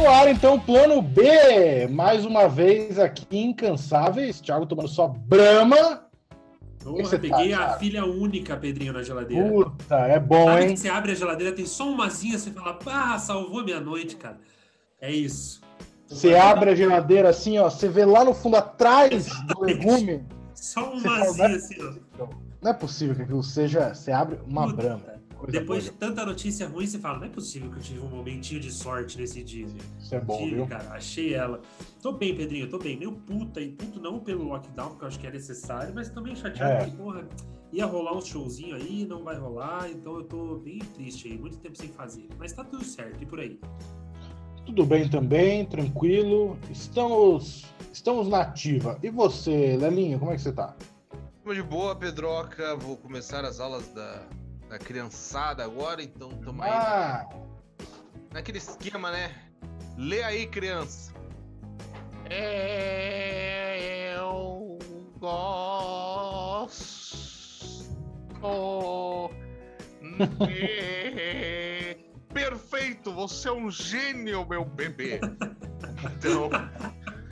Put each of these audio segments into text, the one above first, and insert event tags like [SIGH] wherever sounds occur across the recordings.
no ar, então, plano B. Mais uma vez aqui, incansáveis. Thiago tomando só brama. Porra, peguei tá, a filha única, Pedrinho, na geladeira. Puta, é bom, Sabe hein? Você abre a geladeira, tem só umazinha, você fala, ah, salvou minha noite, cara. É isso. Você abre a geladeira assim, ó, você vê lá no fundo, atrás do legume. Só umazinha é assim, ó. Não é possível que aquilo seja. Você abre uma Puta. brama. Coisa Depois boa. de tanta notícia ruim, você fala, não é possível que eu tive um momentinho de sorte nesse dia. Isso é bom, tive, viu? cara, achei ela. Tô bem, Pedrinho, tô bem. Meio puta, e puto não pelo lockdown, porque eu acho que é necessário, mas também chateado, é. porque, porra, ia rolar um showzinho aí, não vai rolar, então eu tô bem triste aí, muito tempo sem fazer. Mas tá tudo certo, e por aí? Tudo bem também, tranquilo. Estamos, estamos na ativa. E você, Lelinho, como é que você tá? de boa, Pedroca. Vou começar as aulas da da criançada agora, então estamos aí ah. naquele esquema, né? Lê aí, criança. Eu gosto. [LAUGHS] Perfeito, você é um gênio, meu bebê. Então,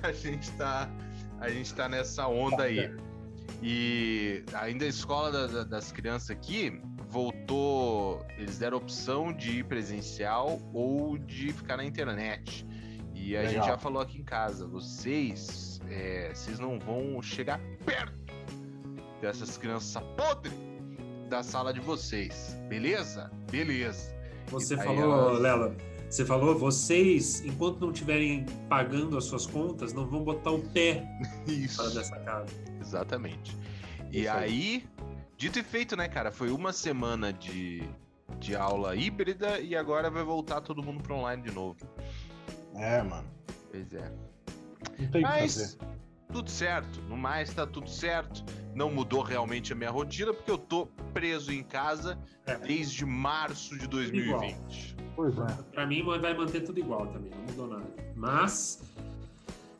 a gente tá, a gente tá nessa onda aí. E ainda a escola da, da, das crianças aqui, voltou. Eles deram opção de ir presencial ou de ficar na internet. E a Legal. gente já falou aqui em casa, vocês, é, vocês não vão chegar perto dessas crianças podres da sala de vocês, beleza? Beleza. Você falou, elas... Lela, você falou, vocês, enquanto não estiverem pagando as suas contas, não vão botar o pé [LAUGHS] Isso. para dessa casa. Exatamente. E Isso aí, Dito e feito, né, cara? Foi uma semana de, de aula híbrida e agora vai voltar todo mundo para online de novo. É, mano. Pois é. Não tem Mas, que fazer. Tudo certo. No mais, tá tudo certo. Não mudou realmente a minha rotina, porque eu tô preso em casa é. desde março de 2020. Igual. Pois é. Pra mim vai manter tudo igual também, não mudou nada. Mas,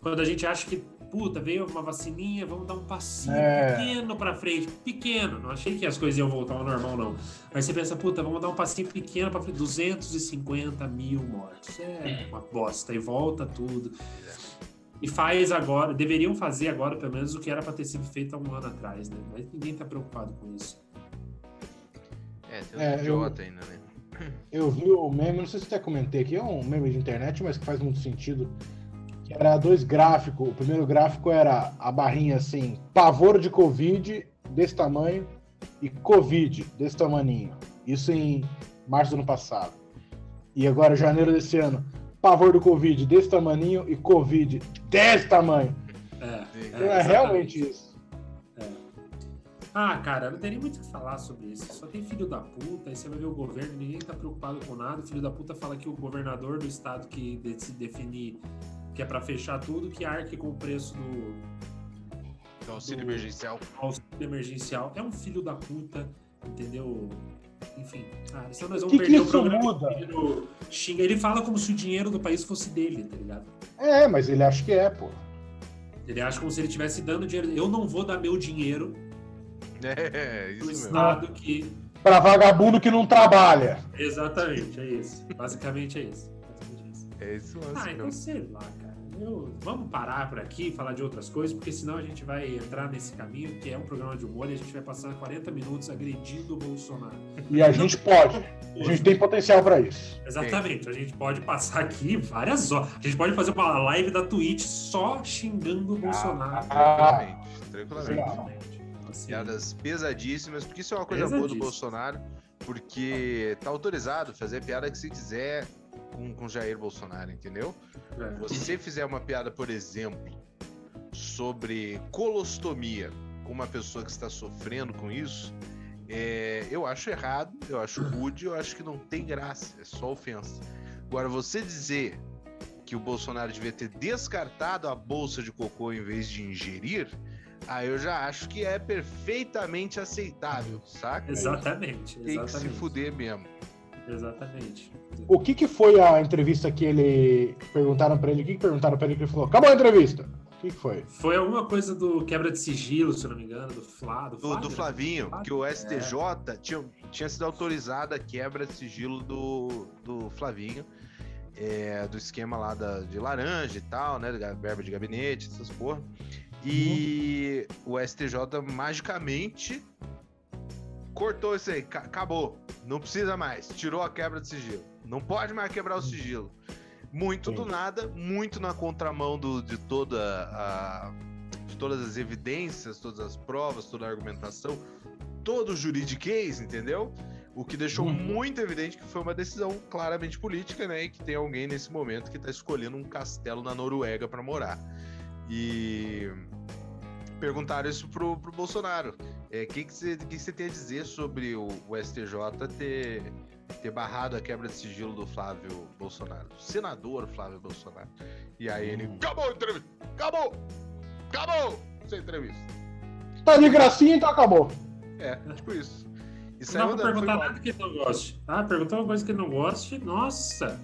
quando a gente acha que puta, veio uma vacininha, vamos dar um passinho é. pequeno para frente, pequeno. Não achei que as coisas iam voltar ao normal, não. Mas você pensa, puta, vamos dar um passinho pequeno para frente, 250 mil mortes. É uma bosta, e volta tudo. E faz agora, deveriam fazer agora, pelo menos, o que era para ter sido feito há um ano atrás, né? Mas ninguém tá preocupado com isso. É, tem um é, idiota eu, ainda, né? Eu vi o meme, não sei se até comentei aqui, é um meme de internet, mas que faz muito sentido era dois gráficos. O primeiro gráfico era a barrinha assim, pavor de Covid desse tamanho e Covid desse tamaninho. Isso em março do ano passado. E agora, janeiro desse ano, pavor do Covid desse tamaninho e Covid desse tamanho. É, então é, é realmente isso. É. Ah, cara, não tem nem muito o que falar sobre isso. Só tem filho da puta, aí você vai ver o governo, ninguém tá preocupado com nada. O filho da puta fala que o governador do estado que se definir que é para fechar tudo, que arque com o preço do, do auxílio do, emergencial. Auxílio emergencial. É um filho da puta, entendeu? Enfim, ah, senão nós vamos que perder que o programa. Muda? Xinga. Ele fala como se o dinheiro do país fosse dele, tá ligado? É, mas ele acha que é, pô. Ele acha como se ele estivesse dando dinheiro. Eu não vou dar meu dinheiro [LAUGHS] é, isso pro Estado que. Pra vagabundo que não trabalha. Exatamente, é isso. Basicamente é isso. É isso mesmo. Ah, então sei lá, cara. Eu, vamos parar por aqui e falar de outras coisas, porque senão a gente vai entrar nesse caminho, que é um programa de humor, e a gente vai passar 40 minutos agredindo o Bolsonaro. E a gente pode. A gente tem potencial para isso. Exatamente. A gente pode passar aqui várias horas. A gente pode fazer uma live da Twitch só xingando o Bolsonaro. Ah, tranquilamente. tranquilamente. Assim, Piadas pesadíssimas, porque isso é uma coisa boa do Bolsonaro, porque tá autorizado fazer piada que se quiser com, com Jair Bolsonaro, entendeu? É. Você fizer uma piada, por exemplo, sobre colostomia com uma pessoa que está sofrendo com isso, é, eu acho errado, eu acho rude, eu acho que não tem graça, é só ofensa. Agora, você dizer que o Bolsonaro devia ter descartado a bolsa de cocô em vez de ingerir, aí eu já acho que é perfeitamente aceitável, saca? Exatamente. Tem exatamente. que se fuder mesmo. Exatamente. O que, que foi a entrevista que ele. Perguntaram para ele? O que, que perguntaram para ele que ele falou? Acabou a entrevista! O que, que, foi? Foi alguma coisa do quebra de sigilo, se eu não me engano, do Flá, do, do, do Flavinho, que o STJ é. tinha, tinha sido autorizada a quebra de sigilo do, do Flavinho. é, do esquema lá da, de laranja e tal, né? Verba de gabinete, essas porra. E uhum. o STJ magicamente cortou isso aí, acabou. Não precisa mais. Tirou a quebra de sigilo. Não pode mais quebrar o sigilo. Muito Sim. do nada, muito na contramão do, de toda a. de todas as evidências, todas as provas, toda a argumentação, todo o juridiquês, entendeu? O que deixou uhum. muito evidente que foi uma decisão claramente política, né? E que tem alguém nesse momento que está escolhendo um castelo na Noruega para morar. E perguntaram isso pro, pro Bolsonaro. O é, que, que, você, que você tem a dizer sobre o, o, STJ ter, ter barrado a quebra de sigilo do Flávio Bolsonaro? Do senador Flávio Bolsonaro. E aí ele. Hum. Acabou a entrevista! Acabou! Acabou! Sem entrevista. Tá de gracinha, então acabou. É, tipo isso. isso não dá pra perguntar nada que ele não goste. Ah, perguntou uma coisa que ele não goste. Nossa!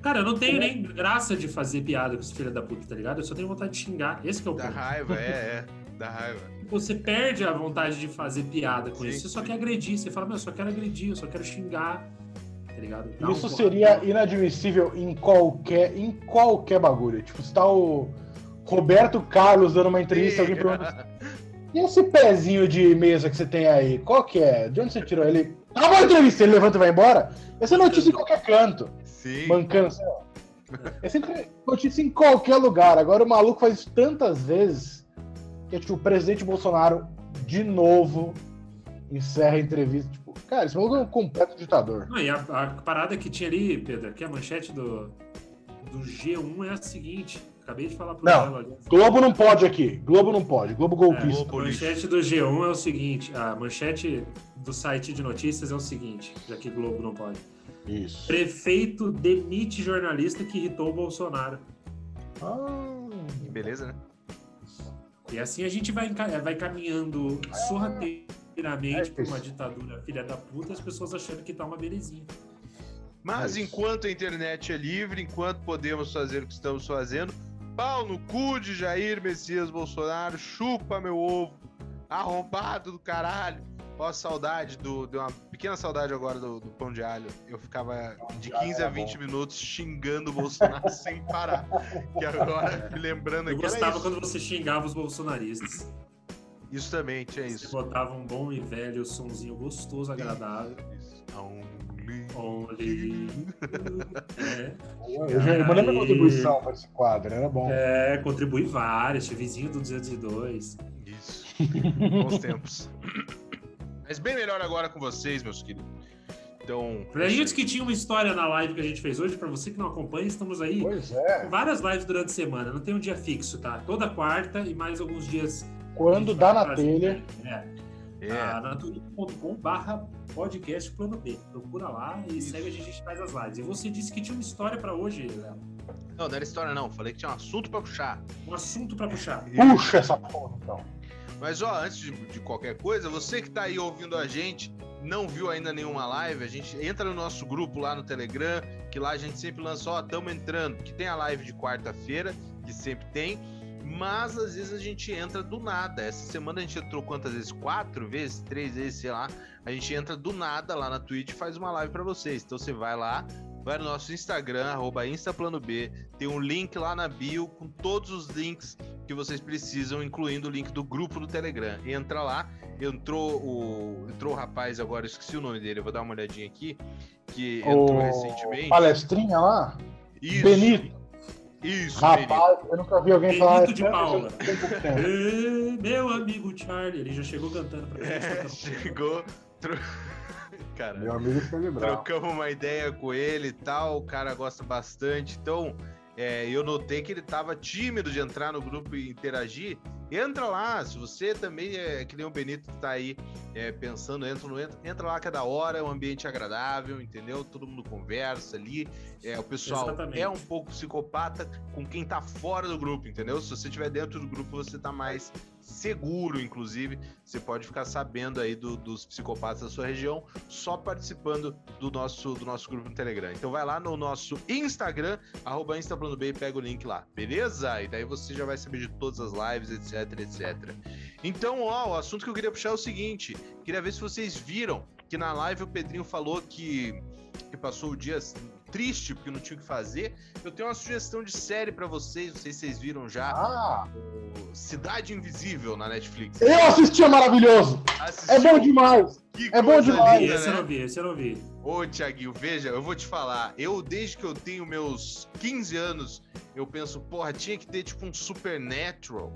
Cara, eu não tenho nem graça de fazer piada com esse filho da puta, tá ligado? Eu só tenho vontade de xingar. Esse é o ponto. Da raiva, é, é. [LAUGHS] Da raiva. Você perde a vontade de fazer piada com sim, isso. Você só quer agredir. Você fala, meu, eu só quero agredir, eu só quero xingar. Tá ligado? Dá isso um seria inadmissível em qualquer, em qualquer bagulho. Tipo, se tá o Roberto Carlos dando uma entrevista, alguém pergunta. E esse pezinho de mesa que você tem aí, qual que é? De onde você tirou ele? Tá uma entrevista, ele levanta e vai embora? Essa é notícia em qualquer canto. Sim. Mancando assim, ó. É sempre notícia em qualquer lugar. Agora o maluco faz isso tantas vezes que tipo, o presidente Bolsonaro, de novo, encerra a entrevista. Tipo, cara, esse maluco é um completo ditador. Não, e a, a, parada que tinha ali, Pedro, que a manchete do, do G1 é a seguinte. Acabei de falar pro Não, ali. Globo não pode aqui. Globo não pode. Globo golpista. É, a manchete do G1 é o seguinte. A manchete do site de notícias é o seguinte, já que Globo não pode. Isso. Prefeito demite jornalista que irritou o Bolsonaro. Ah, beleza, né? E assim a gente vai, vai caminhando sorrateiramente é para uma ditadura filha da puta, as pessoas achando que tá uma belezinha. Mas é enquanto a internet é livre, enquanto podemos fazer o que estamos fazendo, pau no cu de Jair Messias Bolsonaro, chupa meu ovo, arrombado do caralho. Ó, saudade do. Deu uma pequena saudade agora do, do pão de alho. Eu ficava de 15 a 20 minutos xingando o Bolsonaro [LAUGHS] sem parar. Que agora, me lembrando aqui. Eu gostava quando você xingava os bolsonaristas. Isso também, tinha isso. Você botava um bom e velho sonzinho gostoso, agradável. Isso. Only. Only. é. Eu, já, mandei minha contribuição para esse quadro, era bom. É, contribui vários, vizinho do 202. Isso. Bons tempos. Mas bem melhor agora com vocês, meus queridos. Então. Pra gente que tinha uma história na live que a gente fez hoje, para você que não acompanha, estamos aí é. com várias lives durante a semana. Não tem um dia fixo, tá? Toda quarta e mais alguns dias. Quando dá na telha. É. É. Ah, na barra podcast plano B. Procura lá e Isso. segue a gente, a gente faz as lives. E você disse que tinha uma história para hoje, Léo. Não, não era história não. Falei que tinha um assunto para puxar. Um assunto para puxar. Puxa essa porra, então. Mas ó, antes de, de, qualquer coisa, você que tá aí ouvindo a gente, não viu ainda nenhuma live, a gente entra no nosso grupo lá no Telegram, que lá a gente sempre lança, ó, tamo entrando, que tem a live de quarta-feira, que sempre tem, mas às vezes a gente entra do nada. Essa semana a gente entrou quantas vezes? Quatro vezes, três vezes, sei lá. A gente entra do nada lá na Twitch e faz uma live para vocês. Então você vai lá, vai no nosso Instagram, arroba InstaPlanoB, tem um link lá na bio com todos os links que vocês precisam, incluindo o link do grupo do Telegram. Entra lá, entrou o, entrou o rapaz agora, esqueci o nome dele, eu vou dar uma olhadinha aqui, que entrou o recentemente. Palestrinha lá? Isso. Benito. Isso, Rapaz, Benito. eu nunca vi alguém Benito falar de Paula. [LAUGHS] meu amigo Charlie, ele já chegou cantando pra mim. É, [LAUGHS] chegou. Cara. Meu amigo Trocamos uma ideia com ele e tal, o cara gosta bastante. Então, é, eu notei que ele estava tímido de entrar no grupo e interagir. Entra lá, se você também é que nem o Benito que tá aí é, pensando, entra, no, entra, entra lá que é da hora, é um ambiente agradável, entendeu? Todo mundo conversa ali. É, o pessoal Exatamente. é um pouco psicopata com quem tá fora do grupo, entendeu? Se você estiver dentro do grupo, você tá mais seguro, inclusive. Você pode ficar sabendo aí do, dos psicopatas da sua região só participando do nosso, do nosso grupo no Telegram. Então vai lá no nosso Instagram, arroba InstaPlanoB e pega o link lá, beleza? E daí você já vai saber de todas as lives, etc, etc. Então, ó, o assunto que eu queria puxar é o seguinte: queria ver se vocês viram que na live o Pedrinho falou que que passou o dia triste porque não tinha o que fazer, eu tenho uma sugestão de série para vocês, não sei se vocês viram já. Ah. Cidade Invisível na Netflix. Eu assisti, é maravilhoso. Assistiu? É bom demais. Que é bom demais. Linda, esse né? eu não vi, esse eu não vi. Ô, Tiaguinho, veja, eu vou te falar. Eu, desde que eu tenho meus 15 anos, eu penso, porra, tinha que ter tipo um Supernatural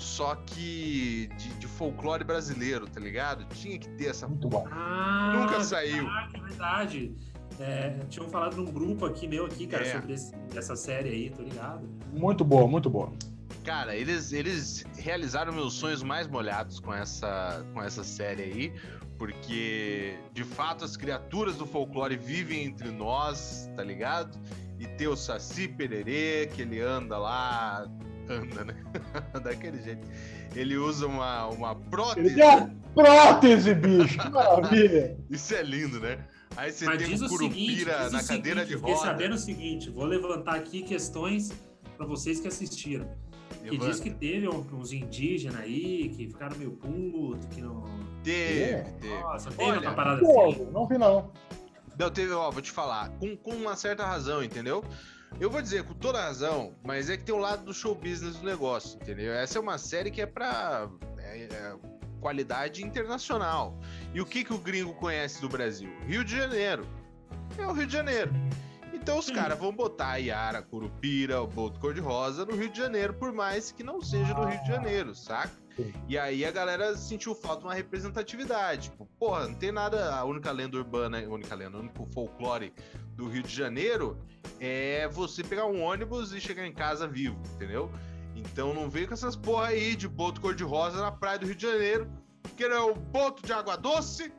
só que de, de, folclore brasileiro, tá ligado? Tinha que ter essa. Muito bom. Ah, Nunca saiu. É verdade. É, tinham falado num grupo aqui meu aqui, cara, é. sobre esse, essa série aí, tô ligado. Muito boa, muito boa. Cara, eles, eles realizaram meus sonhos mais molhados com essa, com essa série aí, porque de fato as criaturas do folclore vivem entre nós, tá ligado? E ter o Saci Pererê, que ele anda lá anda, né? [LAUGHS] Daquele jeito. Ele usa uma, uma prótese. Ele tem prótese, bicho! Que maravilha! [LAUGHS] Isso é lindo, né? Aí você Mas tem um curupira seguinte, na cadeira de roda. Fiquei sabendo o seguinte, vou levantar aqui questões para vocês que assistiram. Que diz que teve uns indígenas aí que ficaram meio putos, que não. Teve, é. teve. Nossa, teve Olha, uma parada assim. Não vi, não. Não, teve, ó, vou te falar, com, com uma certa razão, entendeu? Eu vou dizer com toda razão, mas é que tem o um lado do show business do negócio, entendeu? Essa é uma série que é pra é, é, qualidade internacional. E o que, que o gringo conhece do Brasil? Rio de Janeiro. É o Rio de Janeiro. Então os caras vão botar a Yara, Curupira, o Boto Cor-de-Rosa no Rio de Janeiro, por mais que não seja no Rio de Janeiro, saca? E aí a galera sentiu falta de uma representatividade. Tipo, porra, não tem nada. A única lenda urbana, a única lenda, o único folclore do Rio de Janeiro é você pegar um ônibus e chegar em casa vivo, entendeu? Então não vem com essas porra aí de boto cor-de-rosa na praia do Rio de Janeiro, que é o boto de água doce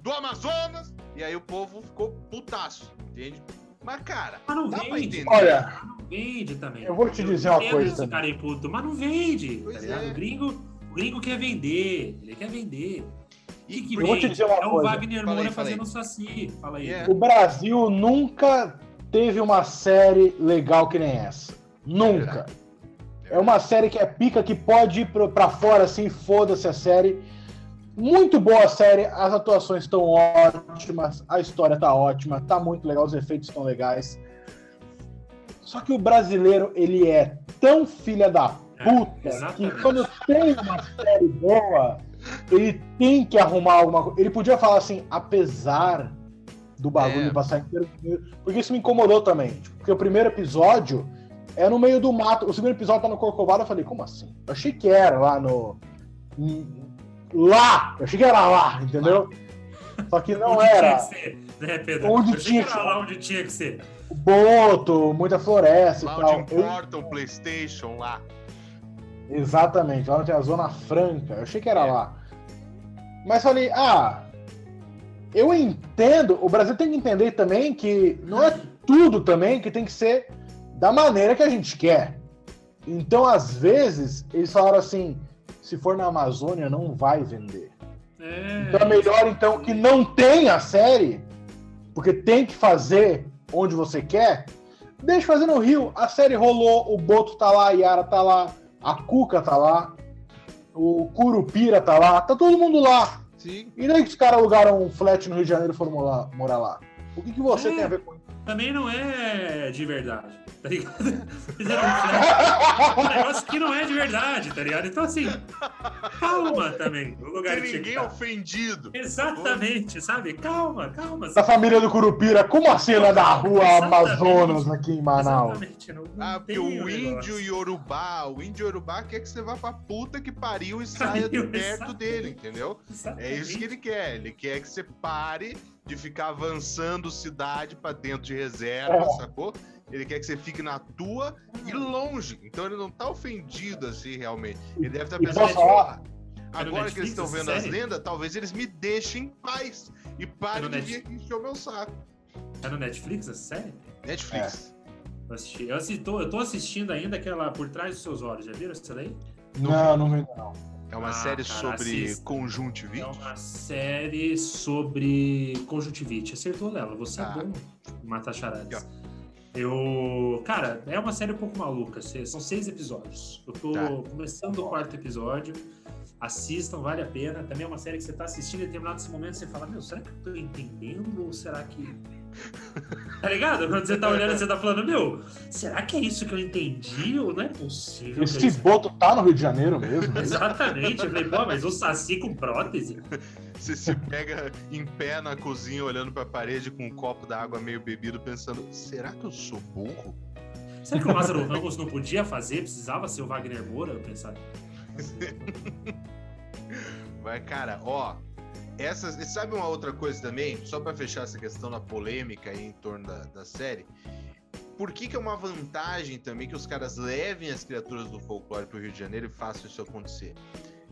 do Amazonas. E aí o povo ficou putaço, entende? Mas, cara, mas não dá pra entender. Olha, vende também. Eu vou te dizer uma coisa. Cara é puto, mas não vende. Tá é. O, gringo, o gringo quer vender. Ele quer vender. E que eu vou te dizer uma é coisa. o Wagner Moura fazendo o Saci. Fala aí. O Brasil nunca teve uma série legal que nem essa. Nunca. É uma série que é pica, que pode ir pra fora assim, foda-se a série. Muito boa a série, as atuações estão ótimas, a história tá ótima, tá muito legal, os efeitos estão legais. Só que o brasileiro, ele é tão filha da é, puta é, que quando tem uma série boa, ele tem que arrumar alguma coisa. Ele podia falar assim, apesar do bagulho é. passar inteiro. Porque isso me incomodou também. Tipo, porque o primeiro episódio é no meio do mato. O segundo episódio tá no Corcovado. Eu falei, como assim? Eu achei que era lá no. Lá! Eu achei que era lá, entendeu? Só que não onde era. Tinha que ser, né, Pedro? Onde eu tinha que ser. lá onde tinha que ser. Boto, muita floresta lá e tal. Importa o PlayStation lá. Exatamente, lá onde tem a Zona Franca. Eu achei que era é. lá. Mas falei, ah, eu entendo, o Brasil tem que entender também que não é tudo também que tem que ser da maneira que a gente quer. Então, às vezes, eles falaram assim: se for na Amazônia, não vai vender. É, então é melhor então que não tenha a série, porque tem que fazer onde você quer. Deixa fazer no Rio. A série rolou, o Boto tá lá, a Yara tá lá, a Cuca tá lá, o Curupira tá lá, tá todo mundo lá. Sim. E daí que os caras alugaram um flat no Rio de Janeiro e foram morar, morar lá? O que, que você é, tem a ver com isso? Também não é de verdade tá ligado? [LAUGHS] Fizeram um, [LAUGHS] um negócio que não é de verdade, tá ligado? Então, assim, calma também. O lugar Tem ninguém ofendido. Exatamente, sabe? Calma, calma. Da família do Curupira, como assim lá da rua Amazonas aqui em Manaus? Exatamente. Não, não ah, porque o índio Yorubá, o índio Yorubá quer que você vá pra puta que pariu e saia de perto dele, entendeu? Exatamente. É isso que ele quer. Ele quer que você pare de ficar avançando cidade para dentro de reserva, é. sacou? Ele quer que você fique na tua e longe. Então ele não tá ofendido assim realmente. Ele deve estar tá pensando, falar, agora que eles estão vendo série? as lendas, talvez eles me deixem em paz e parem é de vir aqui encher o meu saco. É no Netflix essa série? Netflix. É. Eu, assisti, eu, assisti, eu tô assistindo ainda aquela Por Trás dos Seus Olhos. Já viram essa daí? Não, não vi não. É uma ah, série cara, sobre assista. conjuntivite? É uma série sobre conjuntivite. Acertou, Lela. Você é ah. é bom matar charadas. Eu. Cara, é uma série um pouco maluca. São seis episódios. Eu tô tá. começando o quarto episódio. Assistam, vale a pena. Também é uma série que você tá assistindo e em determinado momento você fala: Meu, será que eu tô entendendo? Ou será que. [LAUGHS] Tá ligado? Quando você tá olhando, você tá falando, meu, será que é isso que eu entendi? Ou não é possível? Esse boto tá no Rio de Janeiro mesmo? Exatamente. Eu falei, pô, mas o Saci com prótese? Você se pega em pé na cozinha, olhando pra parede com um copo d'água meio bebido, pensando, será que eu sou burro? Será que o Lázaro Ramos não podia fazer? Precisava ser o Wagner Moura? Eu pensava. [LAUGHS] Mas, cara, ó, essas, sabe uma outra coisa também? Só para fechar essa questão da polêmica aí em torno da, da série. Por que, que é uma vantagem também que os caras levem as criaturas do folclore para o Rio de Janeiro e façam isso acontecer?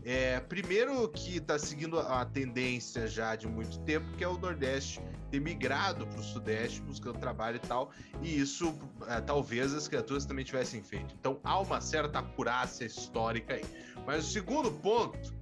É, primeiro que está seguindo a tendência já de muito tempo, que é o Nordeste ter migrado para o Sudeste buscando trabalho e tal, e isso é, talvez as criaturas também tivessem feito. Então há uma certa acurácia histórica aí. Mas o segundo ponto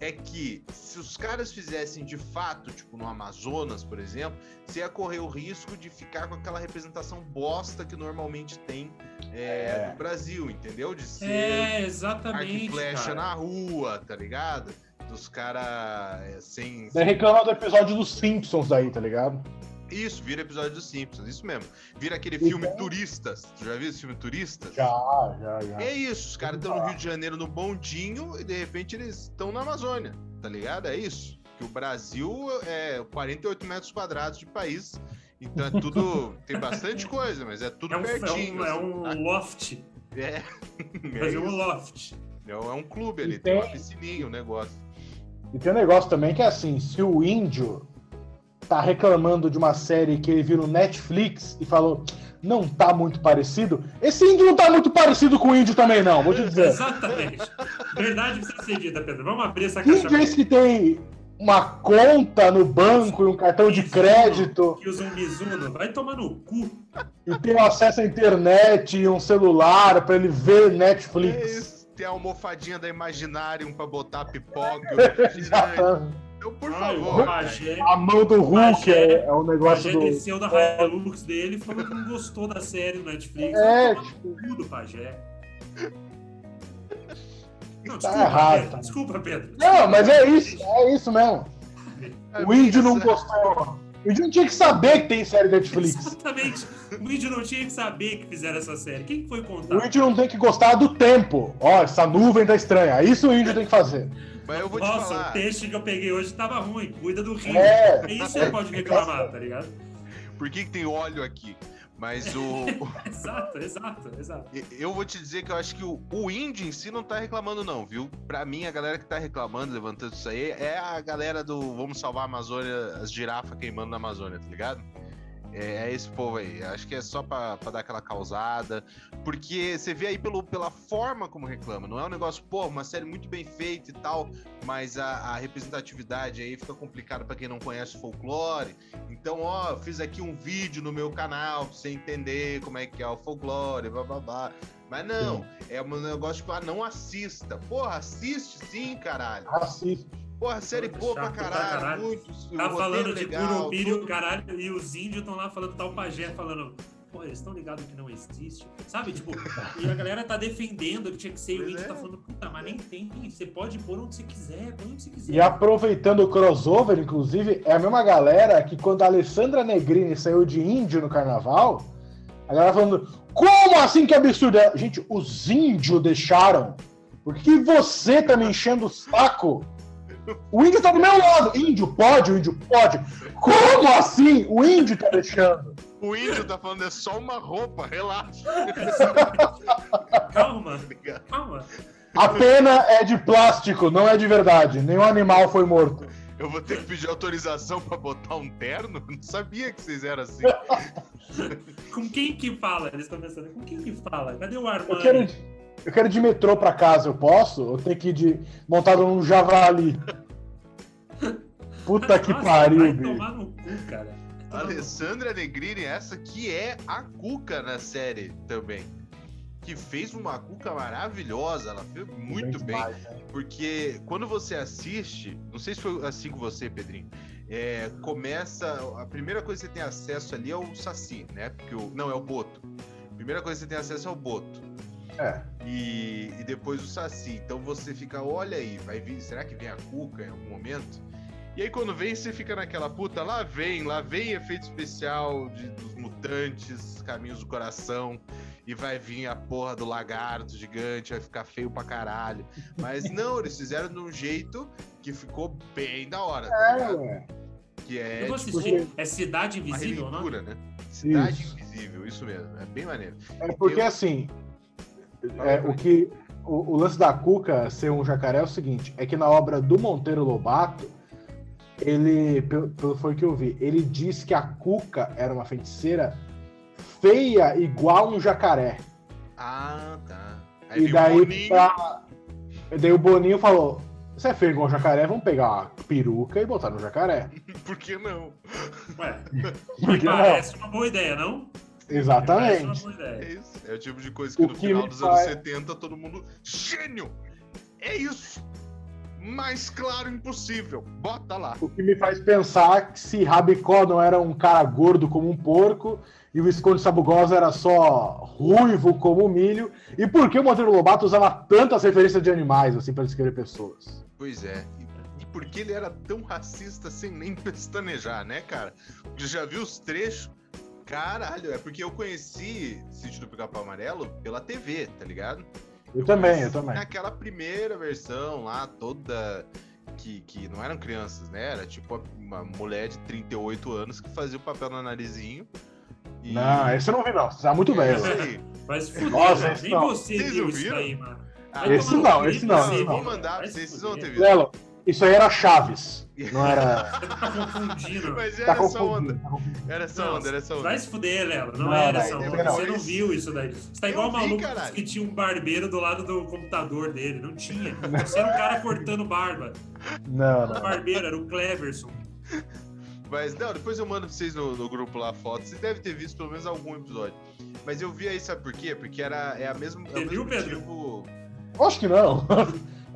é que se os caras fizessem de fato, tipo no Amazonas, por exemplo, você ia correr o risco de ficar com aquela representação bosta que normalmente tem é, é. no Brasil, entendeu? De ser é, exatamente, flecha cara. na rua, tá ligado? Dos caras é, sem. Você reclama do episódio dos Simpsons daí, tá ligado? Isso, vira episódio dos Simpsons, isso mesmo. Vira aquele filme então... Turistas. Tu já viu esse filme Turistas? Já, já, já. É isso, os caras estão no Rio de Janeiro no bondinho e de repente eles estão na Amazônia, tá ligado? É isso. Que o Brasil é 48 metros quadrados de país, então é tudo. [LAUGHS] tem bastante coisa, mas é tudo é um, pertinho. É um, é um loft. É. Mas é um loft. É, é um clube ali, tem... tem uma piscininha, um negócio. E tem um negócio também que é assim, se o índio tá reclamando de uma série que ele viu no Netflix e falou não tá muito parecido. Esse índio não tá muito parecido com o índio também, não, vou te dizer. Exatamente. Verdade precisa ser dita, Pedro. Vamos abrir essa caixa. Índio é esse que tem uma conta no banco e um cartão de crédito. Que usa um Mizuno. Vai tomar no cu. E tem acesso à internet e um celular para ele ver Netflix. É isso. Tem a almofadinha da Imaginarium para botar pipoca. [LAUGHS] Então, por favor. Pajé, a mão do Hulk é, é um negócio Pajé do. desceu da Hilux dele e falou que não gostou da série no Netflix. É, tipo... tudo, Pajé. Não, tá desculpa, errado. Pedro. Desculpa, Pedro. Não, mas é isso, é isso mesmo. É o índio não gostou. O índio não tinha que saber que tem série Netflix. Exatamente. O índio não tinha que saber que fizeram essa série. Quem foi contar? O índio não tem que gostar do tempo. Ó, essa nuvem tá estranha. Isso o índio tem que fazer. Mas eu vou Nossa, te falar. o peixe que eu peguei hoje tava ruim. Cuida do rio. É, é isso você pode reclamar, tá ligado? Por que, que tem óleo aqui? Mas o. [LAUGHS] exato, exato, exato. Eu vou te dizer que eu acho que o, o índio em si não tá reclamando, não, viu? Pra mim, a galera que tá reclamando, levantando isso aí, é a galera do Vamos Salvar a Amazônia, as girafas queimando na Amazônia, tá ligado? É, é, esse povo aí. Acho que é só pra, pra, dar aquela causada. Porque você vê aí pelo, pela forma como reclama. Não é um negócio, pô, uma série muito bem feita e tal, mas a, a representatividade aí fica complicada para quem não conhece o folclore. Então, ó, eu fiz aqui um vídeo no meu canal pra você entender como é que é o folclore, blá. Mas não, sim. é um negócio tipo, ah, não assista. Porra, assiste sim, caralho. Assiste. Porra, série boa pra caralho, caralho. muito. Tá falando de Curupira caralho, e os índios estão lá falando tal pajé, falando. Porra, eles estão ligados que não existe. Sabe? Tipo, e a galera tá defendendo que tinha que ser e o índio tá é. tá falando, puta, mas nem tem. Você pode pôr onde você quiser, põe onde você quiser. E aproveitando o crossover, inclusive, é a mesma galera que quando a Alessandra Negrini saiu de índio no carnaval, a galera falando, como assim que absurdo? É, gente, os índios deixaram. Por que você tá me enchendo o saco? O índio tá do meu lado. Índio pode, o índio pode. Como assim? O índio tá deixando. O índio tá falando, é só uma roupa, relaxa. [LAUGHS] calma, calma. A pena é de plástico, não é de verdade. Nenhum animal foi morto. Eu vou ter que pedir autorização para botar um terno? Não sabia que vocês eram assim. com quem que fala? Eles estão pensando, com quem que fala? Cadê o armário? Eu quero, eu quero ir de metrô para casa, eu posso? Ou tem que ir de, montado num javali? Puta que pariu, vai tomar no cu, cara. Alessandra Negrini, essa que é a Cuca na série também. Que fez uma Cuca maravilhosa, ela fez muito bem. Demais, né? Porque quando você assiste, não sei se foi assim com você, Pedrinho. É, começa. A primeira coisa que você tem acesso ali é o Saci, né? Porque o, não, é o Boto. A primeira coisa que você tem acesso é o Boto. É. E, e depois o Saci. Então você fica, olha aí, vai vir, será que vem a Cuca em algum momento? E aí quando vem, você fica naquela puta, lá vem, lá vem efeito especial de, dos mutantes, caminhos do coração, e vai vir a porra do lagarto gigante, vai ficar feio pra caralho. Mas não, eles fizeram de um jeito que ficou bem da hora, tá é, ué. Que é. Eu vou assistir. Tipo, é Cidade Invisível, não? né? Cidade isso. Invisível, isso mesmo. É bem maneiro. É porque Eu... assim. É, o que. O, o, lance da Cuca ser um jacaré é o seguinte: é que na obra do Monteiro Lobato, ele, pelo, pelo foi que eu vi, ele disse que a Cuca era uma feiticeira feia igual um jacaré. Ah, tá. Aí e daí, pra... daí o Boninho falou: Você é feio igual um jacaré, vamos pegar uma peruca e botar no jacaré. [LAUGHS] Por que não? Ué, [LAUGHS] Por que parece não? uma boa ideia, não? Exatamente. É, isso. é o tipo de coisa que o no que final dos faz... anos 70 todo mundo. Gênio! É isso! Mais claro impossível. Bota lá. O que me faz pensar que se Rabicó não era um cara gordo como um porco e o Visconde Sabugosa era só ruivo como milho, e por que o Monteiro Lobato usava tantas referências de animais assim para descrever pessoas? Pois é. E por que ele era tão racista sem nem [LAUGHS] pestanejar, né, cara? Já viu os trechos? Caralho, é porque eu conheci Sítio do Pica-Pau Amarelo pela TV, tá ligado? Eu, eu também, eu também. Naquela primeira versão lá, toda. Que, que não eram crianças, né? Era tipo uma mulher de 38 anos que fazia o papel no narizinho. E... Não, esse eu não vi, não. Você tá muito bem. Esse Mas fuder, Nossa, nem não. você Vocês viu isso aí, mano. Ah, esse não, esse não. Eu vou mandar pra vocês, vocês vão ter visto. Lelo, isso aí era Chaves. Não era. [LAUGHS] tá confundindo. Mas era tá essa onda. Era essa onda, era essa onda. Vai se fuder, Léo. Não, não, era essa onda. Não, você não viu isso daí. Você tá igual o maluco caralho. que tinha um barbeiro do lado do computador dele. Não tinha. Você era um cara cortando barba. Não, não. O barbeiro era o Cleverson. Mas, não, depois eu mando pra vocês no, no grupo lá a foto. Vocês devem ter visto pelo menos algum episódio. Mas eu vi aí, sabe por quê? Porque era, é a mesma. Você é viu, Pedro? Tipo... Acho que não.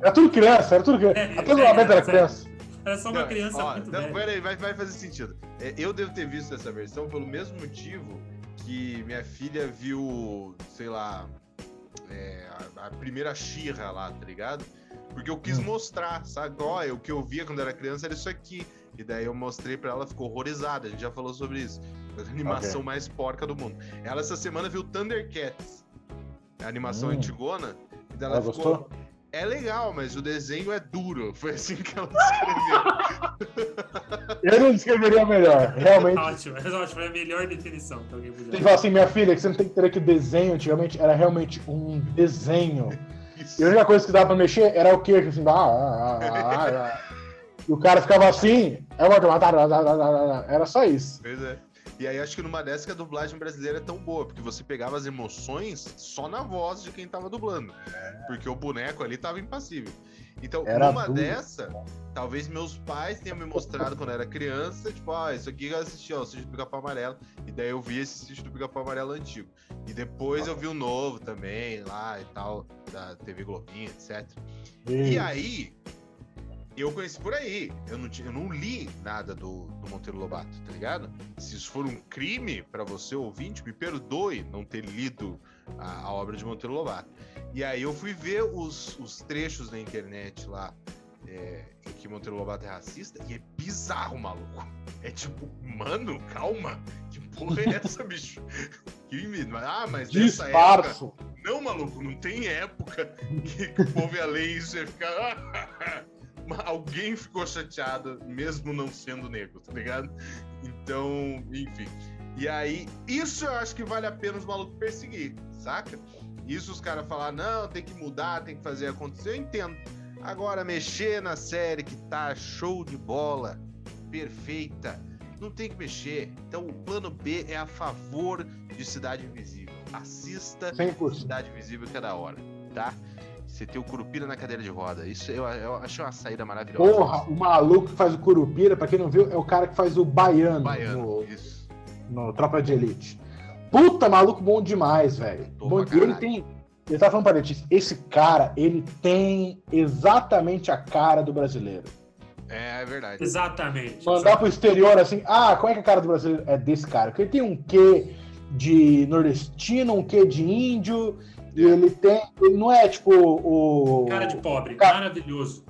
Era tudo criança, era tudo criança. É, Até o é, era criança. Era só uma não, criança ó, muito não, velha. Peraí, vai, vai fazer sentido. É, eu devo ter visto essa versão pelo mesmo motivo que minha filha viu, sei lá, é, a, a, primeira Xirra lá, tá ligado? Porque eu quis hum. mostrar, sabe? Ó, o que eu via quando era criança era isso aqui. E daí eu mostrei pra ela, ficou horrorizada. A gente já falou sobre isso. A animação okay. mais porca do mundo. Ela essa semana viu Thundercats, a animação hum. antigona. E daí ela, ela ficou. Gostou? É legal, mas o desenho é duro. Foi assim que ela descreveu. [LAUGHS] eu não descreveria melhor, realmente. Ótimo, é ótimo, é a melhor definição que alguém podia. Você fala assim, minha filha, que você não tem que ter que desenho antigamente era realmente um desenho. Isso. E a única coisa que dava pra mexer era o quê? Assim, ah, ah, ah, ah, E o cara ficava assim, [LAUGHS] era só isso. Pois é. E aí acho que numa dessas que a dublagem brasileira é tão boa, porque você pegava as emoções só na voz de quem tava dublando. Porque o boneco ali tava impassível. Então, era numa duro. dessa, talvez meus pais tenham me mostrado quando eu era criança, tipo, ah, isso aqui eu assisti, ó, o sítio do Pica-Pau Amarelo. E daí eu vi esse sítio do Pica-Pau Amarelo antigo. E depois eu vi o novo também, lá e tal, da TV Globinha, etc. Isso. E aí, eu conheci por aí. Eu não, eu não li nada do, do Monteiro Lobato, tá ligado? Se isso for um crime para você, ouvinte, me perdoe não ter lido a, a, obra de Monteiro Lobato. E aí eu fui ver os, os trechos na internet lá é, em que Monteiro Lobato é racista e é bizarro, maluco. É tipo, mano, calma. Que porra é essa, [LAUGHS] bicho? Que, ah, mas nessa época... Não, maluco, não tem época que, [LAUGHS] que o povo ia ler isso e ia ficar... [LAUGHS] alguém ficou chateado, mesmo não sendo negro, tá ligado? Então, enfim. E aí, isso eu acho que vale a pena os malucos perseguir, saca? Isso os caras falar, não, tem que mudar, tem que fazer acontecer, eu entendo. Agora, mexer na série que tá show de bola, perfeita, não tem que mexer. Então, o plano B é a favor de Cidade Invisível. Assista 100%. Cidade Invisível que é da hora, tá? Você ter o Curupira na cadeira de roda. Isso eu, eu achei uma saída maravilhosa. Porra, o maluco que faz o Curupira, pra quem não viu, é o cara que faz o Baiano. Baiano, no, isso. No Tropa de Elite. Puta, maluco bom demais, velho. Ele tem. Eu tava falando pra Letícia, esse cara, ele tem exatamente a cara do brasileiro. É, é verdade. Exatamente. Mandar exatamente. pro exterior assim, ah, qual é, é a cara do brasileiro? É desse cara. Porque ele tem um quê de nordestino, um quê de índio, ele tem. Ele não é tipo o. Cara de pobre, cara... maravilhoso.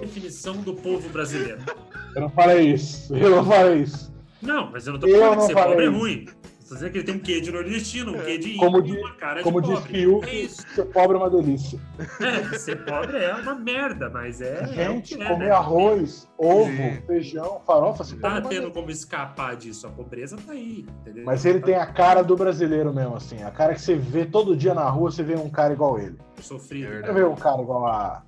definição do povo brasileiro. Eu não falei isso. Eu não falei isso. Não, mas eu não tô falando que ser pobre isso. é ruim. Tô dizendo que ele tem um quê de nordestino, um quê de como de, uma cara como de pobre. Como diz Fiuk, é isso. ser pobre é uma delícia. É, ser pobre é uma merda, mas é... Gente, é comer né? arroz, ovo, Sim. feijão, farofa... Não tá tendo como escapar disso, a pobreza tá aí, entendeu? Mas ele tem a cara do brasileiro mesmo, assim. A cara que você vê todo dia na rua, você vê um cara igual ele. Sofrido. Você vê um cara igual a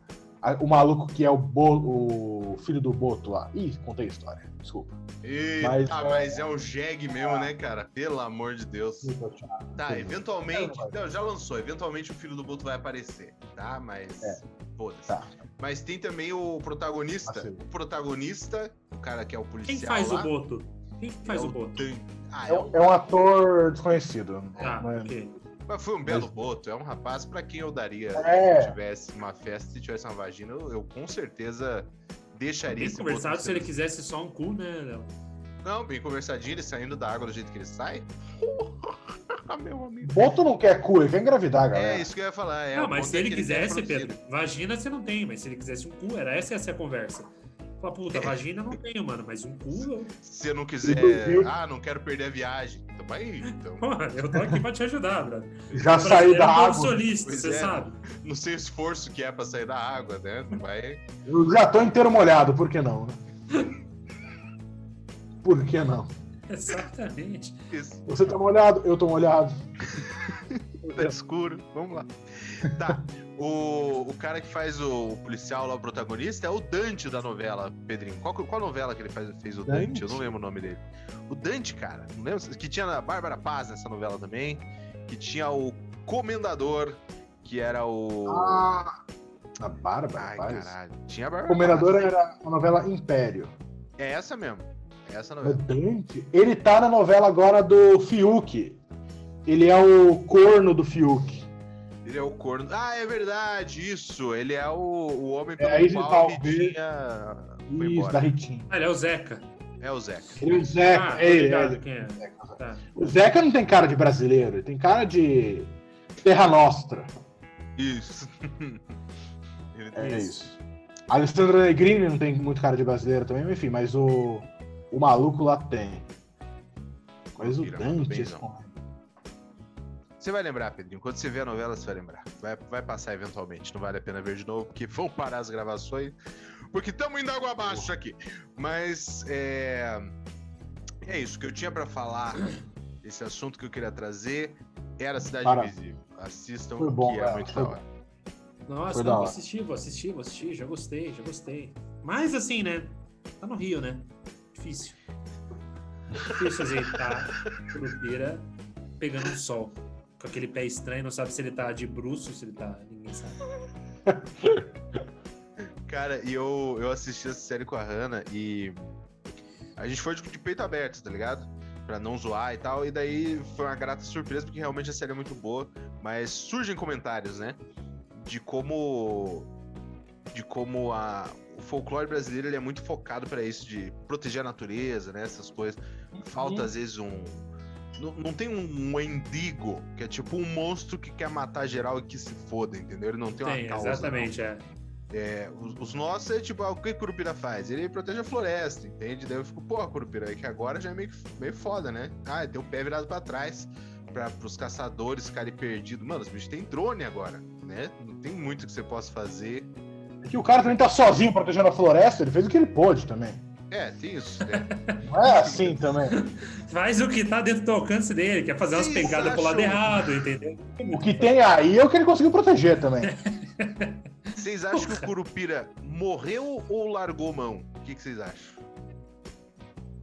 o maluco que é o, Bo, o filho do Boto lá. Ih, contei a história, desculpa. Eita, mas, ah, é... mas é o Jeg mesmo, né, cara? Pelo amor de Deus. Tá, eventualmente. Não, já lançou. Eventualmente o filho do Boto vai aparecer, tá? Mas. É. Foda-se. Tá. Mas tem também o protagonista. Ah, o protagonista, o cara que é o policial. Quem faz lá, o Boto? Quem faz é o, o Boto? Ah, é, é, um... é, um... ator desconhecido. Ah, mas... ok. Mas foi um belo boto. É um rapaz para quem eu daria é. se tivesse uma festa, se tivesse uma vagina, eu, eu com certeza deixaria bem conversado se ele quisesse só um cu, né, Léo? Não, bem conversadinho, ele saindo da água do jeito que ele sai. [LAUGHS] Meu amigo. Boto não quer cu, ele quer engravidar, galera. É isso que eu ia falar. É, não, mas se ele quisesse, Pedro, vagina você não tem, mas se ele quisesse um cu, era essa, essa a conversa. Fala, puta, vagina não tenho, mano, mas um cu. Se eu não quiser. Ah, não quero perder a viagem. Então vai aí, então. Porra, eu tô aqui pra te ajudar, brother. Já saí da água. solista, você é, sabe. Não sei o esforço que é pra sair da água, né? Não vai. Eu já tô inteiro molhado, por que não, né? Por que não? Exatamente. Isso. Você tá molhado, eu tô molhado. tá escuro, vamos lá. Tá. O, o cara que faz o, policial lá, o protagonista, é o Dante da novela, Pedrinho. Qual, qual novela que ele faz, fez o Dante? Dante? Eu não lembro o nome dele. O Dante, cara, não lembro. Que tinha a Bárbara Paz nessa novela também. Que tinha o Comendador, que era o. Ah, a Bárbara Ai, Paz? caralho. Tinha a Bárbara Comendador Paz. era a novela Império. É essa mesmo. É essa novela. O Dante? Ele tá na novela agora do Fiuk. Ele é o corno do Fiuk. Ele é o corno. Ah, é verdade, isso. Ele é o, o homem pelo é, qual a Ritinha foi isso, embora. da Ritinha. Ah, ele é o Zeca. É o Zeca. Ele é o Zeca. Ah, ele, ele. Quem é. Tá. O Zeca não tem cara de brasileiro, ele tem cara de Terra Nostra. Isso. [LAUGHS] é isso. isso. Alessandro Negrini não tem muito cara de brasileiro também, enfim, mas o, o maluco lá tem. Mas o Dante, você vai lembrar, Pedrinho. Quando você vê a novela, você vai lembrar. Vai, vai passar eventualmente. Não vale a pena ver de novo, porque vão parar as gravações. Porque estamos indo água abaixo aqui. Mas é. É isso que eu tinha para falar. Esse assunto que eu queria trazer era a Cidade Para. Invisível. Assistam, Foi bom, que é, muito da hora. Nossa, não, vou assistir, vou assistir, vou assistir. Já gostei, já gostei. Mas assim, né? Tá no Rio, né? Difícil. Difícil ajeitar Curupira pegando um sol com aquele pé estranho, não sabe se ele tá de bruxo, se ele tá. Ninguém sabe. [LAUGHS] Cara, e eu, eu assisti essa série com a Hannah e a gente foi de, de peito aberto, tá ligado? Pra não zoar e tal. E daí foi uma grata surpresa, porque realmente a série é muito boa. Mas surgem comentários, né? De como. De como a, o folclore brasileiro ele é muito focado para isso, de proteger a natureza, né? Essas coisas. Falta, uhum. às vezes, um, não, não tem um, endigo, que é tipo um monstro que quer matar geral e que se foda, entendeu? Ele não tem, tem uma causa. Exatamente, não. é. É, os, os, nossos é tipo, ah, o que o Curupira faz? Ele protege a floresta, entende? Daí eu fico, pô, Curupira, é que agora já é meio, meio foda, né? Ah, tem o pé virado pra trás para os caçadores ficarem perdidos. Mano, os bichos têm drone agora, né? Não tem muito que você possa fazer. É que o cara também tá sozinho protegendo a floresta, ele fez o que ele pôde também. É, tem isso. Né? Não é assim também. Faz o que tá dentro do alcance dele, quer fazer umas pegadas pro lado errado, entendeu? O que tem aí é o que ele conseguiu proteger também. [LAUGHS] Vocês acham que o Curupira morreu ou largou mão? O que, que vocês acham?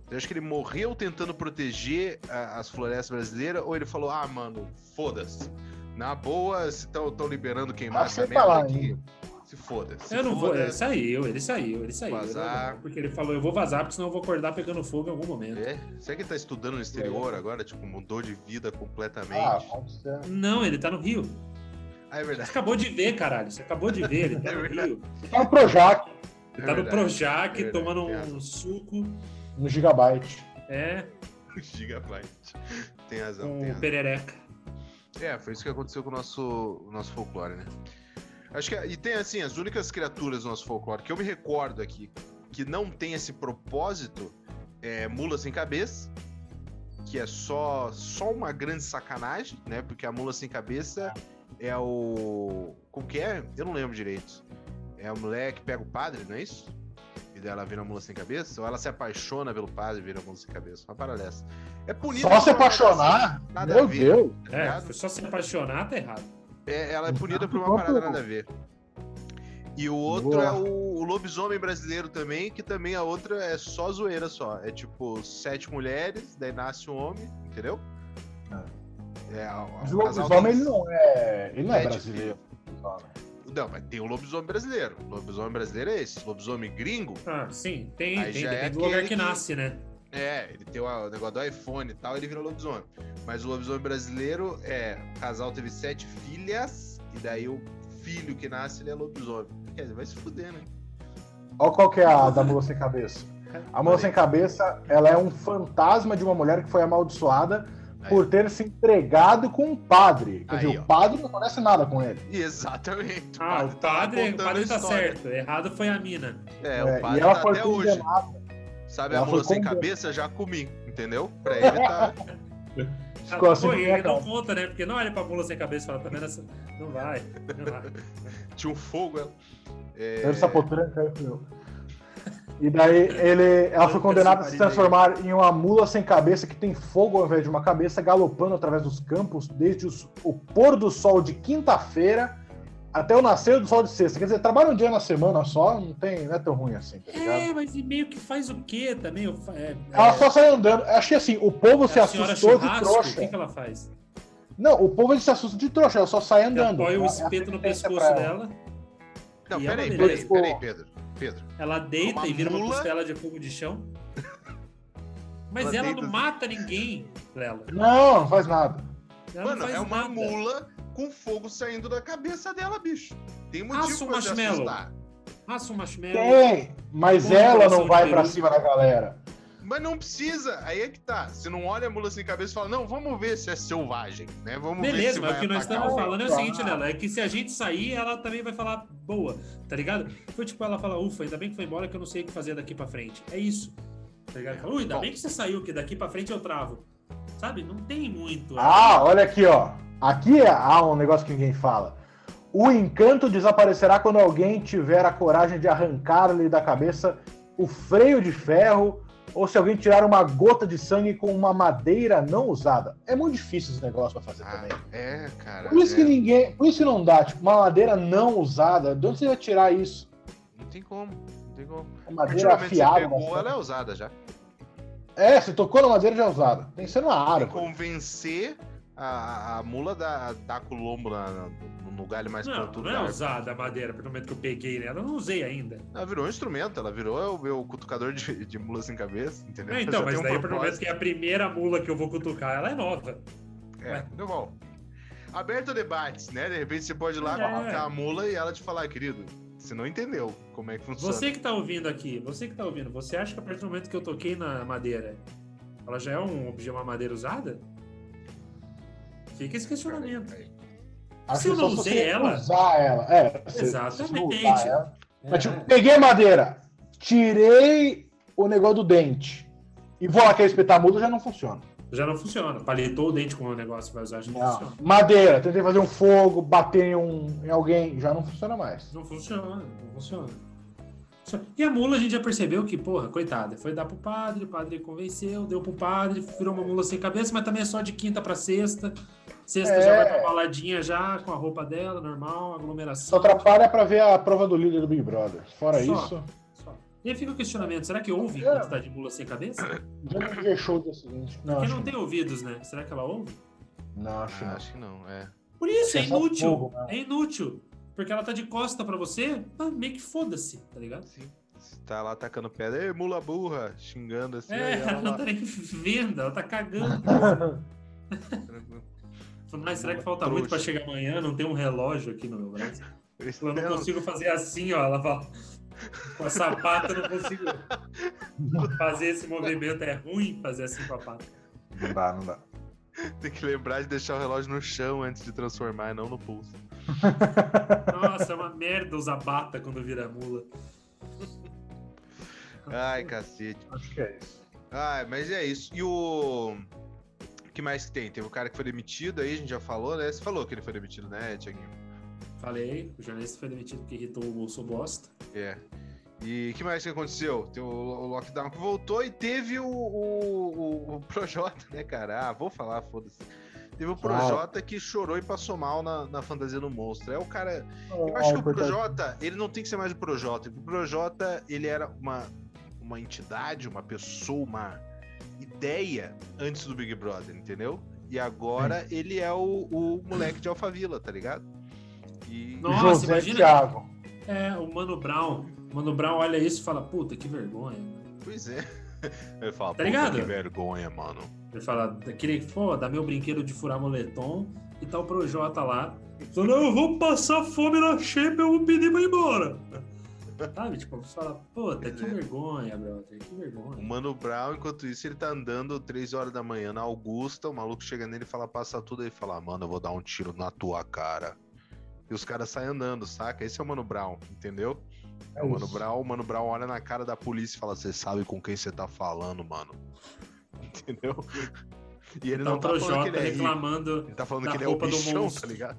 Você acha que ele morreu tentando proteger a, as florestas brasileiras ou ele falou, ah, mano, foda-se. Na boa, se estão liberando queimar essa merda aqui. Hein? Se foda. Se eu não foda, vou. Ele saiu, ele saiu, ele saiu. Vazar. porque ele falou, eu vou vazar, porque senão eu vou acordar pegando fogo em algum momento. É? Será que ele tá estudando no exterior é. agora? Tipo, mudou de vida completamente? Ah, não, ele tá no Rio. Ah, é verdade. Você acabou de ver, caralho. Você acabou de ver, ele tá [LAUGHS] é no Rio. Ele tá no Projac. Ele tá no Projac, é tomando um suco. No Gigabyte. É. [LAUGHS] Gigabyte. Tem razão. Um tem razão. perereca. É, foi isso que aconteceu com o nosso, o nosso folclore, né? Acho que e tem assim, as únicas criaturas do nosso folclore que eu me recordo aqui que não tem esse propósito é mula sem cabeça, que é só só uma grande sacanagem, né? Porque a mula sem cabeça é o como que é? Eu não lembro direito. É a mulher que pega o padre, não é isso? E dela vira mula sem cabeça? Ou ela se apaixona pelo padre e vira mula sem cabeça? Uma parada dessa. É punida. Só se apaixonar? Nada Meu Deus! Tá é, só se apaixonar tá errado. É, ela é punida por uma parada nada a ver. E o outro Boa. é o, o, lobisomem brasileiro também, que também a outra é só zoeira só. É tipo sete mulheres, daí nasce um homem, entendeu? É. é a, Mas o lobisomem ele não é. Ele não é, é brasileiro. Não, mas tem o lobisomem brasileiro. O lobisomem brasileiro é esse. Lobisomem gringo. Ah, sim, tem, tem depende é do lugar que, que nasce, né? É, ele tem o negócio do iPhone e tal, ele virou lobisomem. Mas o lobisomem brasileiro é. O casal teve sete filhas, e daí o filho que nasce ele é lobisomem. Quer dizer, vai se fuder, né? Olha qual que é a da mula sem cabeça. A mula sem cabeça, ela é um fantasma de uma mulher que foi amaldiçoada Aí. por ter se entregado com um padre. Quer Aí, dizer, ó. o padre não conhece nada com ele. Exatamente. Ah, o padre, tá o padre tá certo. Errado foi a mina. É, o é, padre e ela tá foi até hoje. Sabe ela a mula sem cabeça? Já comi, entendeu? Pra [LAUGHS] ele tá... Ficou assim, Pô, ele não conta, né? Porque não olha pra mula sem cabeça e fala, também nessa... não vai, não vai. [LAUGHS] Tinha um fogo, ela. É... Era sapotranca, meu. E daí ele, ela foi condenada a se transformar em uma mula sem cabeça que tem fogo ao invés de uma cabeça, galopando através dos campos desde os, o pôr do sol de quinta-feira até o nascer do sol de sexta. Quer dizer, trabalha um dia na semana só, não, tem, não é tão ruim assim, tá ligado? É, mas e meio que faz o quê também? É, ela é... só sai andando. Achei assim, o povo é se assustou de trouxa. O que, que ela faz? Não, o povo se assusta de trouxa, ela só sai andando. Apoia o espeto no pescoço dela. Não, peraí, peraí, peraí, Pedro. Pedro. Ela deita e vira mula... uma costela de fogo de chão. [LAUGHS] Mas ela, ela deita... não mata ninguém, Lela. Não, não faz nada. Ela Mano, é uma nada. mula com fogo saindo da cabeça dela, bicho. Tem motivo Assa um pra marshmallow. Assa um marshmallow. Tem, mas ela não vai para cima da galera. Mas não precisa, aí é que tá. Você não olha a mula sem cabeça e fala, não, vamos ver se é selvagem, né? Vamos Beleza, ver se mas o que nós estamos falando é o seguinte, Lela, é que se a gente sair, ela também vai falar boa, tá ligado? Foi tipo, ela fala, ufa, ainda bem que foi embora que eu não sei o que fazer daqui pra frente. É isso. Tá ligado? Fala, ainda Bom. bem que você saiu, que daqui pra frente eu travo. Sabe? Não tem muito. Ah, olha aqui, ó. Aqui há um negócio que ninguém fala. O encanto desaparecerá quando alguém tiver a coragem de arrancar-lhe da cabeça o freio de ferro ou se alguém tirar uma gota de sangue com uma madeira não usada. É muito difícil esse negócio pra fazer ah, também. É, cara. Por isso é. que ninguém. Por isso que não dá, tipo, uma madeira não usada. De onde você vai tirar isso? Não tem como. Não tem como. Uma madeira afiada. Você pegou, ela é usada já. É, você tocou na madeira já é usada. Tem que ser aro. Tem convencer a, a mula da, da Colombo na, no galho mais não, pontudo. Não é usada a madeira, pelo momento que eu peguei ela, eu não usei ainda. Ela virou um instrumento, ela virou o meu cutucador de, de mula sem cabeça, entendeu? É, então, mas um daí, pelo menos que é a primeira mula que eu vou cutucar, ela é nova. É, deu bom. Aberto debates, né? De repente você pode ir lá é. a mula e ela te falar, querido, você não entendeu como é que funciona. Você que tá ouvindo aqui, você que tá ouvindo, você acha que a partir do momento que eu toquei na madeira, ela já é um objeto, uma madeira usada? Fica esse questionamento. Acho se eu não usei ela. Usar ela. É, Exatamente. Ela. É. Mas, tipo, peguei a madeira, tirei o negócio do dente e vou lá querer espetar mudo, já não funciona. Já não funciona. Palitou o dente com o negócio, vai usar, já não, não, funciona. Madeira, tentei fazer um fogo, bater em, um, em alguém, já não funciona mais. Não funciona, não funciona. E a mula a gente já percebeu que, porra, coitada, foi dar pro padre, o padre convenceu, deu pro padre, virou uma mula sem cabeça, mas também é só de quinta para sexta. Sexta é... já vai pra baladinha já, com a roupa dela, normal, aglomeração. Só atrapalha pra ver a prova do líder do Big Brother. Fora só, isso. Só. E aí fica o questionamento: será que ouve é. quando tá de mula sem cabeça? Já não show do seguinte. Não, Porque não tem ouvidos, né? Será que ela ouve? Não, acho, ah, não. acho que não, é. Por isso, é, é inútil. Fogo, né? É inútil. Porque ela tá de costa pra você, meio que foda-se, tá ligado? Sim. Tá lá atacando pedra, ei, mula burra, xingando assim. É, ela, ela não tá nem vendo, ela tá cagando. [LAUGHS] Mas será que falta Trouxa. muito para chegar amanhã? Não tem um relógio aqui no meu braço. Eu não consigo fazer assim, ó. Ela fala. Com a sapata eu não consigo [LAUGHS] fazer esse movimento. É ruim fazer assim com a pata. Não dá, não dá. [LAUGHS] Tem que lembrar de deixar o relógio no chão antes de transformar, não no pulso. [LAUGHS] Nossa, é uma merda usar bata quando vira mula. Ai, cacete. Acho que é isso. Ai, mas é isso. E o. O que mais que tem? Teve o cara que foi demitido aí, a gente já falou, né? Você falou que ele foi demitido, né, Tiaguinho? Falei, o jornalista foi demitido porque irritou o bolso bosta. É. E o que mais que aconteceu? Tem o, o lockdown que voltou e teve o, o, o, o Projota, né, cara? Ah, vou falar, foda-se. Teve o Projota que chorou e passou mal na, na fantasia do monstro. É o cara. Eu acho que o Projota, ele não tem que ser mais o Projota. O Projota, ele era uma, uma entidade, uma pessoa, uma ideia antes do Big Brother, entendeu? E agora ele é o, o moleque de Alphaville, tá ligado? E... Nossa, José imagina. Thiago. É, o Mano Brown. Mano Brown olha isso e fala, puta, que vergonha. Pois é. [LAUGHS] Ele fala, tá ligado? que vergonha, mano. Ele fala, aquele, pô, dá meu brinquedo de furar moletom e tá o Projota lá. Falando, eu vou passar fome na shape, eu vou pedir pra ir embora. [LAUGHS] Sabe? Tipo, você fala, puta, que é. vergonha, brother, que vergonha. O Mano Brown, enquanto isso, ele tá andando 3 horas da manhã na Augusta, o maluco chega nele e fala, passa tudo, aí fala, mano, eu vou dar um tiro na tua cara. E os caras saem andando, saca? Esse é o Mano Brown, entendeu? É o Mano Brown, o Mano Brown olha na cara da polícia e fala: Você sabe com quem você tá falando, mano? [LAUGHS] Entendeu? E ele então, não tá falando que ele é reclamando. Ele tá falando que ele é o bichão, tá ligado?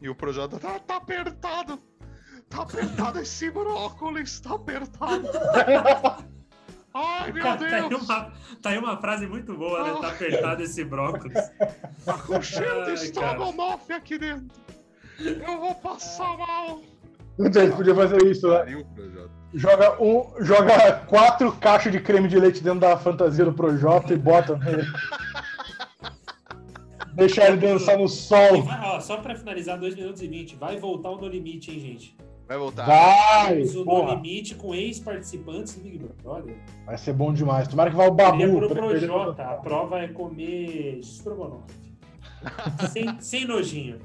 E o Projota tá, tá apertado. Tá apertado esse brócolis, tá apertado. [LAUGHS] Ai, meu Deus! Tá aí, uma, tá aí uma frase muito boa, né? Tá apertado esse brócolis. Tá com cheiro de estrogonofe aqui dentro. Eu vou passar mal. Não sei, podia fazer isso, né? Joga, um, joga quatro caixas de creme de leite dentro da fantasia do Projota e bota nele. Deixa ele dançar no sol. Vai, ó, só pra finalizar, 2 minutos e 20. Vai voltar o No Limite, hein, gente? Vai voltar. Vai! O No Limite com ex-participantes do Big Brother. Vai ser bom demais. Tomara que vá o Babu. É pro Projota. A prova é comer estrogonofe. sem, sem nojinho.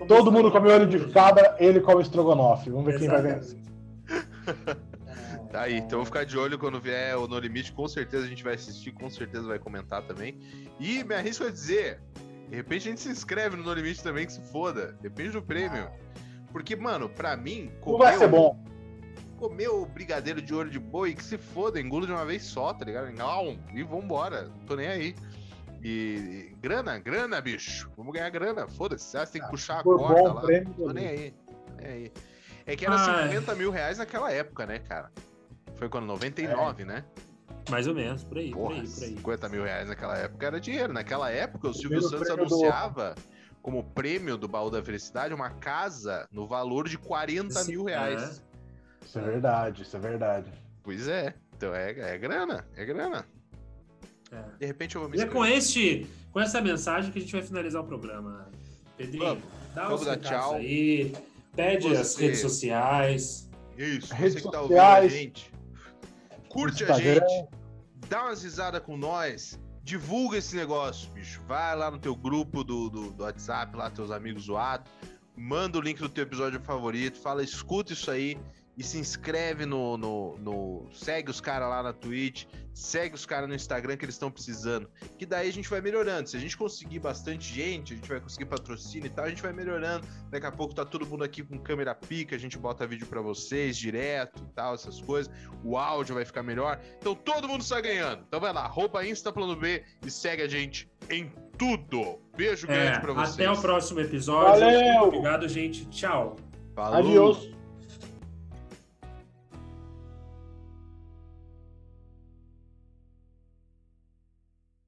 É Todo mundo come olho de cabra, ele come estrogonofe. Vamos ver Exatamente. quem vai vencer. Tá aí, então vou ficar de olho quando vier o No Limite, com certeza a gente vai assistir, com certeza vai comentar também. E me arrisco a dizer, de repente a gente se inscreve no No Limite também, que se foda. Depende do prêmio. Porque, mano, pra mim. Não vai ser bom. Comer o brigadeiro de olho de boi, que se foda, engulo de uma vez só, tá ligado? E vambora, tô nem aí. E, grana, grana, bicho. Vamos ganhar grana. Foda-se. Você tem que ah, puxar a corda lá. Tô nem aí. nem aí. É que era ah, 50 mil reais naquela época, né, cara? Foi quando? 99, é. né? Mais ou menos, por aí, Porra, por aí, por aí. 50 mil reais naquela época era dinheiro. Naquela época, o Silvio Santos anunciava do... como prêmio do Baú da Felicidade uma casa no valor de 40 Sim, mil reais. É. Isso é verdade, isso é verdade. Pois é. Então é, é grana, é grana. É. De repente eu vou me E é com, este, com essa mensagem que a gente vai finalizar o programa. Pedrinho, vamos, dá vamos dar tchau. aí, pede Você... as redes sociais. Isso, você redes que tá ouvindo a gente, curte a gente, dá umas risadas com nós, divulga esse negócio, bicho. Vai lá no teu grupo do, do, do WhatsApp, lá teus amigos zoados, manda o link do teu episódio favorito, fala, escuta isso aí e se inscreve no, no, no segue os caras lá na Twitch, segue os caras no Instagram que eles estão precisando. Que daí a gente vai melhorando. Se a gente conseguir bastante gente, a gente vai conseguir patrocínio e tal, a gente vai melhorando. Daqui a pouco tá todo mundo aqui com câmera pica, a gente bota vídeo para vocês direto e tal, essas coisas. O áudio vai ficar melhor. Então todo mundo está ganhando. Então vai lá, roupa Insta Plano B e segue a gente em tudo. Beijo grande é, pra vocês. Até o próximo episódio. Valeu! Obrigado, gente. Tchau. Falou. Adiós.